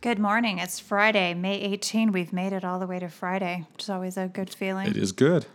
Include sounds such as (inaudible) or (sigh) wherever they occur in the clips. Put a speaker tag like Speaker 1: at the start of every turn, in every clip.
Speaker 1: Good morning. It's Friday, May 18. We've made it all the way to Friday, which is always a good feeling.
Speaker 2: It is good.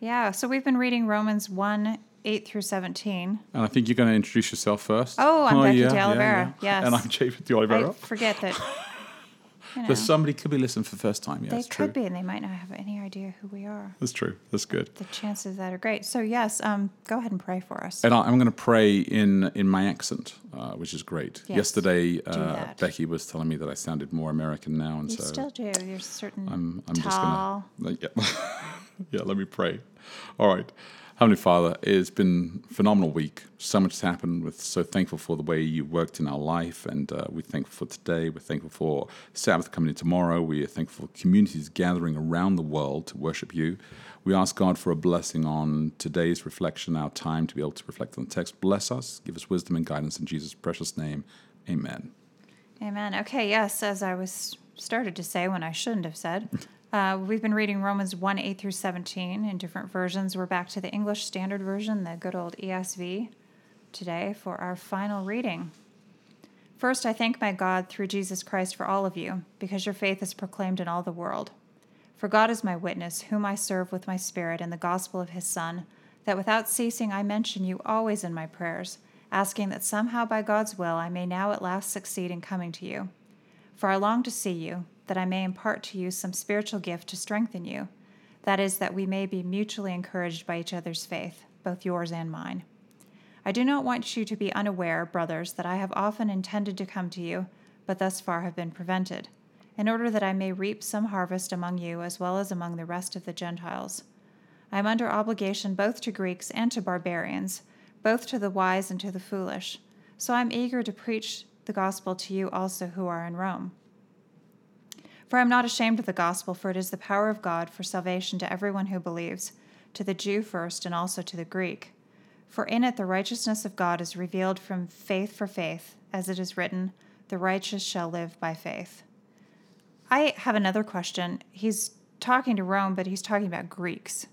Speaker 1: Yeah, so we've been reading Romans 1 8 through 17.
Speaker 2: And I think you're going to introduce yourself first.
Speaker 1: Oh, I'm oh, Becky de Oliveira. Yes.
Speaker 2: And I'm Japhet de Oliveira.
Speaker 1: I forget that. (laughs) You know,
Speaker 2: But somebody could be listening for the first time. Yeah,
Speaker 1: they
Speaker 2: it's true.
Speaker 1: could be, and they might not have any idea who we are.
Speaker 2: That's true. That's good.
Speaker 1: The chances of that are great. So, yes, um, go ahead and pray for us.
Speaker 2: And I, I'm going to pray in in my accent, uh, which is great.
Speaker 1: Yes,
Speaker 2: Yesterday, uh. Becky was telling me that I sounded more American now, and
Speaker 1: you
Speaker 2: so
Speaker 1: still do. You're certain
Speaker 2: I'm, I'm just going to. (laughs) Yeah. (laughs) yeah, let me pray. All right. Heavenly Father, it's been a phenomenal week. So much has happened. We're so thankful for the way you worked in our life, and uh, we're thankful for today. We're thankful for Sabbath coming in tomorrow. We are thankful for communities gathering around the world to worship you. We ask God for a blessing on today's reflection, our time to be able to reflect on the text. Bless us, give us wisdom and guidance in Jesus' precious name. Amen.
Speaker 1: Amen. Okay, yes, as I was started to say when I shouldn't have said, uh, we've been reading Romans 1 8 through 17 in different versions. We're back to the English Standard Version, the good old ESV, today for our final reading. First, I thank my God through Jesus Christ for all of you, because your faith is proclaimed in all the world. For God is my witness, whom I serve with my spirit in the gospel of his Son, that without ceasing I mention you always in my prayers, asking that somehow by God's will I may now at last succeed in coming to you. For I long to see you, that I may impart to you some spiritual gift to strengthen you, that is, that we may be mutually encouraged by each other's faith, both yours and mine. I do not want you to be unaware, brothers, that I have often intended to come to you, but thus far have been prevented, in order that I may reap some harvest among you as well as among the rest of the Gentiles. I am under obligation both to Greeks and to barbarians, both to the wise and to the foolish. So I am eager to preach the gospel to you also who are in Rome. For I am not ashamed of the gospel, for it is the power of God for salvation to everyone who believes, to the Jew first and also to the Greek. For in it the righteousness of God is revealed from faith for faith, as it is written, The righteous shall live by faith. I have another question. He's talking to Rome, but he's talking about Greeks.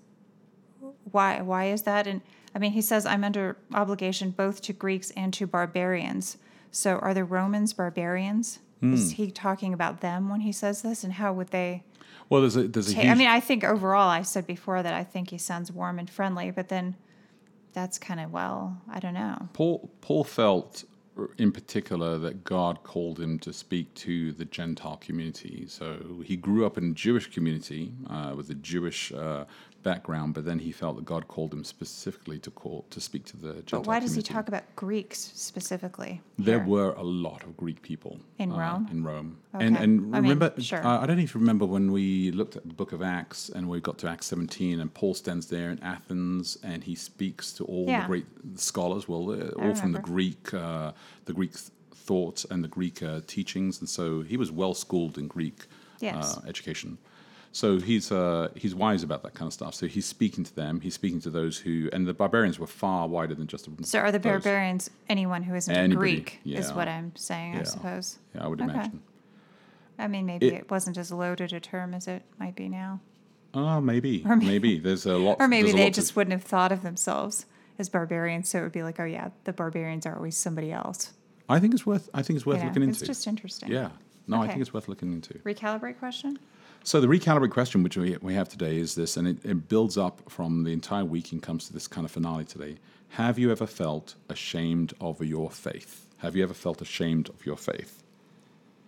Speaker 1: Why why is that? And I mean he says I'm under obligation both to Greeks and to barbarians. So are the Romans barbarians? Is he talking about them when he says this and how would they
Speaker 2: Well, there's a, there's a
Speaker 1: Ta-
Speaker 2: huge.
Speaker 1: I mean, I think overall, I said before that I think he sounds warm and friendly, but then that's kind of, well, I don't know.
Speaker 2: Paul Paul felt in particular that God called him to speak to the Gentile community. So he grew up in a Jewish community uh, with a Jewish uh, background, but then he felt that God called him specifically to call to speak to the Gentile
Speaker 1: But why does he talk about Greeks specifically?
Speaker 2: There
Speaker 1: here?
Speaker 2: were a lot of Greek people
Speaker 1: In
Speaker 2: uh,
Speaker 1: Rome?
Speaker 2: In Rome, and
Speaker 1: Okay.
Speaker 2: and
Speaker 1: I mean,
Speaker 2: remember,
Speaker 1: sure.
Speaker 2: uh, I don't even remember when we looked at the Book of Acts and we got to Acts 17, and Paul stands there in Athens and he speaks to all
Speaker 1: Yeah.
Speaker 2: the great scholars, well, uh, all from the. Greek, uh, the Greek th- thought and the Greek uh, teachings, and so he was well schooled in Greek
Speaker 1: Yes.
Speaker 2: uh, education. So he's uh, he's wise about that kind of stuff. So he's speaking to them. He's speaking to those who, and the barbarians were far wider than just.
Speaker 1: So are the
Speaker 2: those.
Speaker 1: barbarians anyone who isn't a
Speaker 2: Anybody,
Speaker 1: Greek, is what I'm saying, I suppose.
Speaker 2: Yeah, I would
Speaker 1: Okay.
Speaker 2: imagine.
Speaker 1: I mean, maybe
Speaker 2: It-
Speaker 1: it, wasn't as loaded a term as it might be now.
Speaker 2: Oh, maybe,
Speaker 1: Or may-
Speaker 2: maybe. There's a lot. (laughs)
Speaker 1: Or maybe they just
Speaker 2: to,
Speaker 1: wouldn't have thought of themselves as barbarians, so it would be like, oh, yeah, the barbarians are always somebody else.
Speaker 2: I think it's worth. I think it's worth
Speaker 1: know,
Speaker 2: looking into.
Speaker 1: It's just interesting.
Speaker 2: yeah. No, I think it's worth looking into.
Speaker 1: Recalibrate question?
Speaker 2: So the recalibrate question, which we, we have today, is this, and it, it builds up from the entire week and comes to this kind of finale today. Have you ever felt ashamed of your faith? Have you ever felt ashamed of your faith?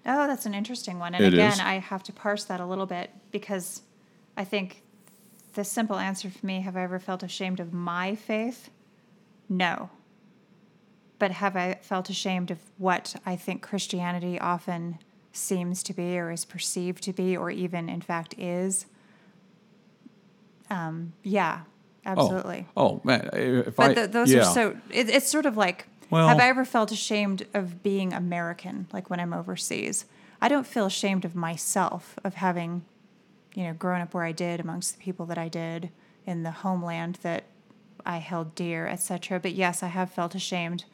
Speaker 1: Oh, that's an interesting one. And
Speaker 2: It
Speaker 1: again,
Speaker 2: is.
Speaker 1: I have to parse that a little bit because I think the simple answer for me have I ever felt ashamed of my faith? No. But have I felt ashamed of what I think Christianity often seems to be or is perceived to be or even in fact is? Um, yeah, absolutely.
Speaker 2: Oh, oh man, if
Speaker 1: But
Speaker 2: I
Speaker 1: th those
Speaker 2: yeah.
Speaker 1: are so. It, it's sort of like.
Speaker 2: Well-
Speaker 1: have I ever felt ashamed of being American, like when I'm overseas? I don't feel ashamed of myself of having, you know, grown up where I did amongst the people that I did in the homeland that I held dear, etc. But yes, I have felt ashamed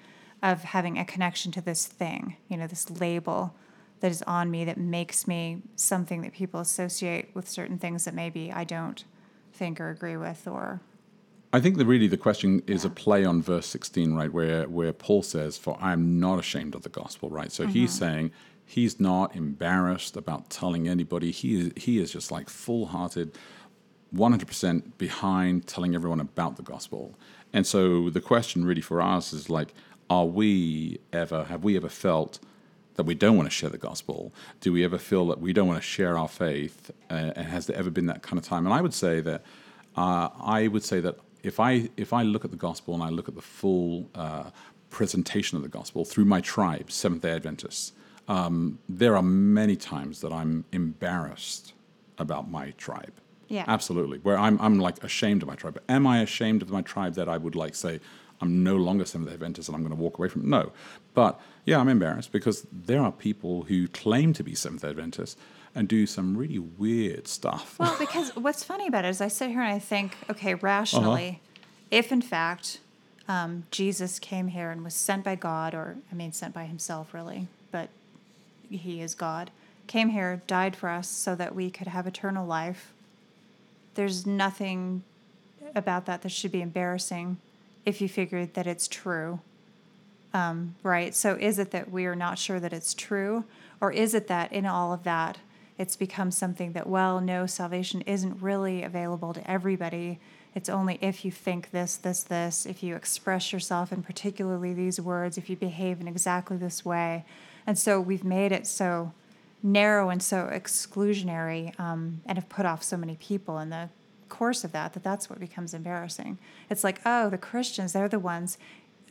Speaker 1: of having a connection to this thing, you know, this label that is on me that makes me something that people associate with certain things that maybe I don't think or agree with or
Speaker 2: I think that really the question is a play on verse 16, right, where where Paul says, "For I am not ashamed of the gospel," right? So he's mm-hmm. saying he's not embarrassed about telling anybody. He is, he is just like full-hearted, 100% behind telling everyone about the gospel. And so the question really for us is like, are we ever have we ever felt that we don't want to share the gospel? Do we ever feel that we don't want to share our faith? Uh, and has there ever been that kind of time? And I would say that uh, I would say that if I if I look at the gospel and I look at the full uh, presentation of the gospel through my tribe, Seventh Day Adventists, um, there are many times that I'm embarrassed about my tribe.
Speaker 1: Yeah.
Speaker 2: absolutely. Where I'm I'm like ashamed of my tribe. Am I ashamed of my tribe that I would like say I'm no longer Seventh Day Adventist and I'm going to walk away from? it? No, but yeah, I'm embarrassed because there are people who claim to be Seventh Day Adventists and do some really weird stuff.
Speaker 1: Well, because (laughs) what's funny about it is I sit here and I think, okay, rationally, if in fact um, Jesus came here and was sent by God, or I mean, sent by himself, really, but he is God, came here, died for us so that we could have eternal life, there's nothing about that that should be embarrassing if you figure that it's true. Um, right? So is it that we are not sure that it's true? Or is it that in all of that, it's become something that, well, no, salvation isn't really available to everybody. It's only if you think this, this, this, if you express yourself in particularly these words, if you behave in exactly this way. And so we've made it so narrow and so exclusionary um, and have put off so many people in the course of that that that's what becomes embarrassing. It's like, oh, the Christians, they're the ones,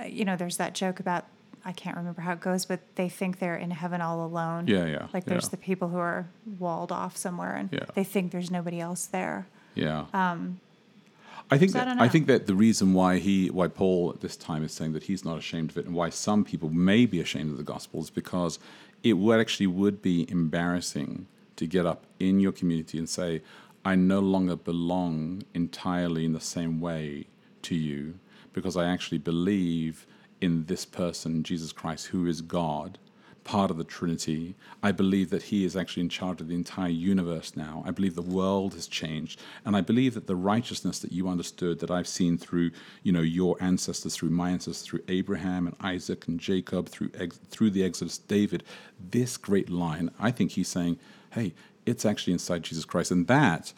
Speaker 1: uh, you know, there's that joke about, I can't remember how it goes, but they think they're in heaven all alone.
Speaker 2: Yeah, yeah,
Speaker 1: Like there's
Speaker 2: yeah.
Speaker 1: the people who are walled off somewhere and
Speaker 2: Yeah.
Speaker 1: they think there's nobody else there.
Speaker 2: Yeah. Um, I think
Speaker 1: so I
Speaker 2: that
Speaker 1: don't
Speaker 2: I, think that the reason why he why Paul at this time is saying that he's not ashamed of it and why some people may be ashamed of the gospel is because it would actually would be embarrassing to get up in your community and say I no longer belong entirely in the same way to you because I actually believe in this person Jesus Christ who is God part of the Trinity. I believe that He is actually in charge of the entire universe now. I believe the world has changed, and I believe that the righteousness that you understood, that I've seen through, you know, your ancestors, through my ancestors, through Abraham and Isaac and Jacob, through ex- through the Exodus, David, this great line. I think He's saying, "Hey, it's actually inside Jesus Christ," and that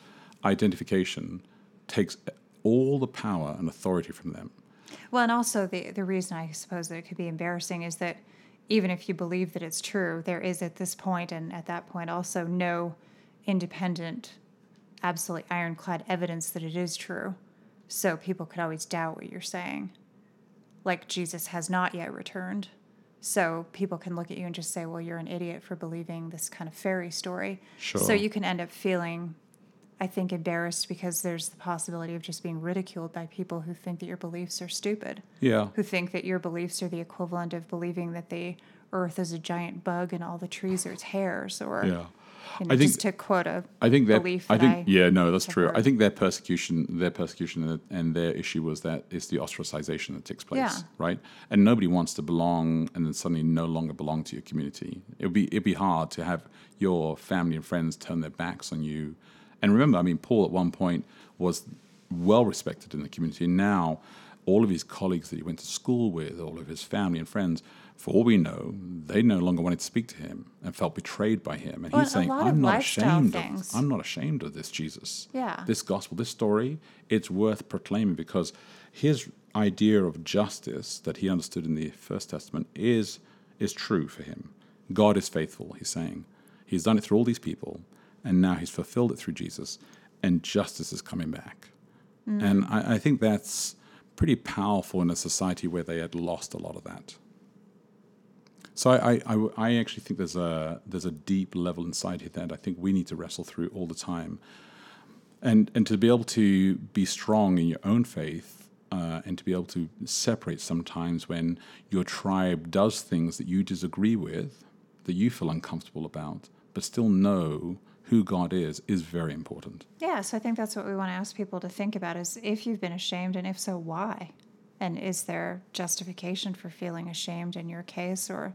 Speaker 2: identification takes all the power and authority from them.
Speaker 1: Well, and also the the reason I suppose that it could be embarrassing is that even if you believe that it's true, there is at this point and at that point also no independent, absolutely ironclad evidence that it is true. So people could always doubt what you're saying. Like Jesus has not yet returned. So people can look at you and just say, well, you're an idiot for believing this kind of fairy story.
Speaker 2: Sure.
Speaker 1: So you can end up feeling I think embarrassed because there's the possibility of just being ridiculed by people who think that your beliefs are stupid,
Speaker 2: Yeah.
Speaker 1: who think that your beliefs are the equivalent of believing that the earth is a giant bug and all the trees are its hairs, or
Speaker 2: Yeah.
Speaker 1: you know,
Speaker 2: I think-
Speaker 1: just to quote a
Speaker 2: I think that
Speaker 1: belief
Speaker 2: I think
Speaker 1: I
Speaker 2: yeah no that's true. I think their persecution their persecution and- their issue was that it's the ostracization that takes place,
Speaker 1: Yeah.
Speaker 2: right? And nobody wants to belong and then suddenly no longer belong to your community. It'd be it'd be hard to have your family and friends turn their backs on you. And remember, I mean, Paul at one point was well respected in the community. And now all of his colleagues that he went to school with, all of his family and friends, for all we know, they no longer wanted to speak to him and felt betrayed by him. And
Speaker 1: Well,
Speaker 2: he's saying, I'm not ashamed
Speaker 1: things.
Speaker 2: of I'm not ashamed of this Jesus.
Speaker 1: Yeah.
Speaker 2: This gospel, this story, it's worth proclaiming because his idea of justice that he understood in the First Testament is is true for him. God is faithful, he's saying. He's done it through all these people, and now he's fulfilled it through Jesus, and justice is coming back. And I, I think that's pretty powerful in a society where they had lost a lot of that. So I, I, I, actually think there's a there's a deep level inside here that I think we need to wrestle through all the time, and and to be able to be strong in your own faith, uh, and to be able to separate sometimes when your tribe does things that you disagree with, that you feel uncomfortable about, but still know who God is, is very important.
Speaker 1: Yeah, so I think that's what we want to ask people to think about is if you've been ashamed, and if so, why? And is there justification for feeling ashamed in your case, or,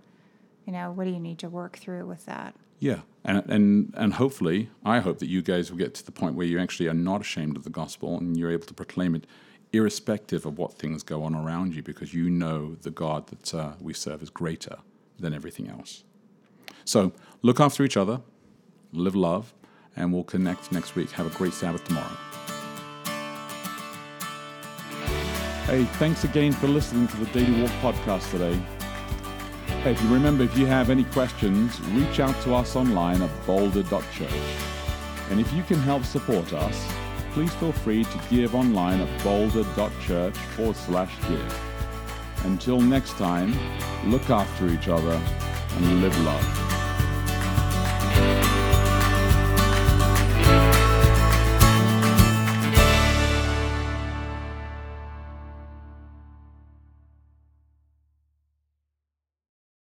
Speaker 1: you know, what do you need to work through with that?
Speaker 2: Yeah, and and and hopefully, I hope that you guys will get to the point where you actually are not ashamed of the gospel and you're able to proclaim it, irrespective of what things go on around you, because you know the God that uh, we serve is greater than everything else. So look after each other, live love, and we'll connect next week. Have a great Sabbath tomorrow. Hey, thanks again for listening to the Daily Walk podcast today. Hey, if you remember, if you have any questions, reach out to us online at boulder.church. And if you can help support us, please feel free to give online at boulder.church forward slash give. Until next time, look after each other and live love.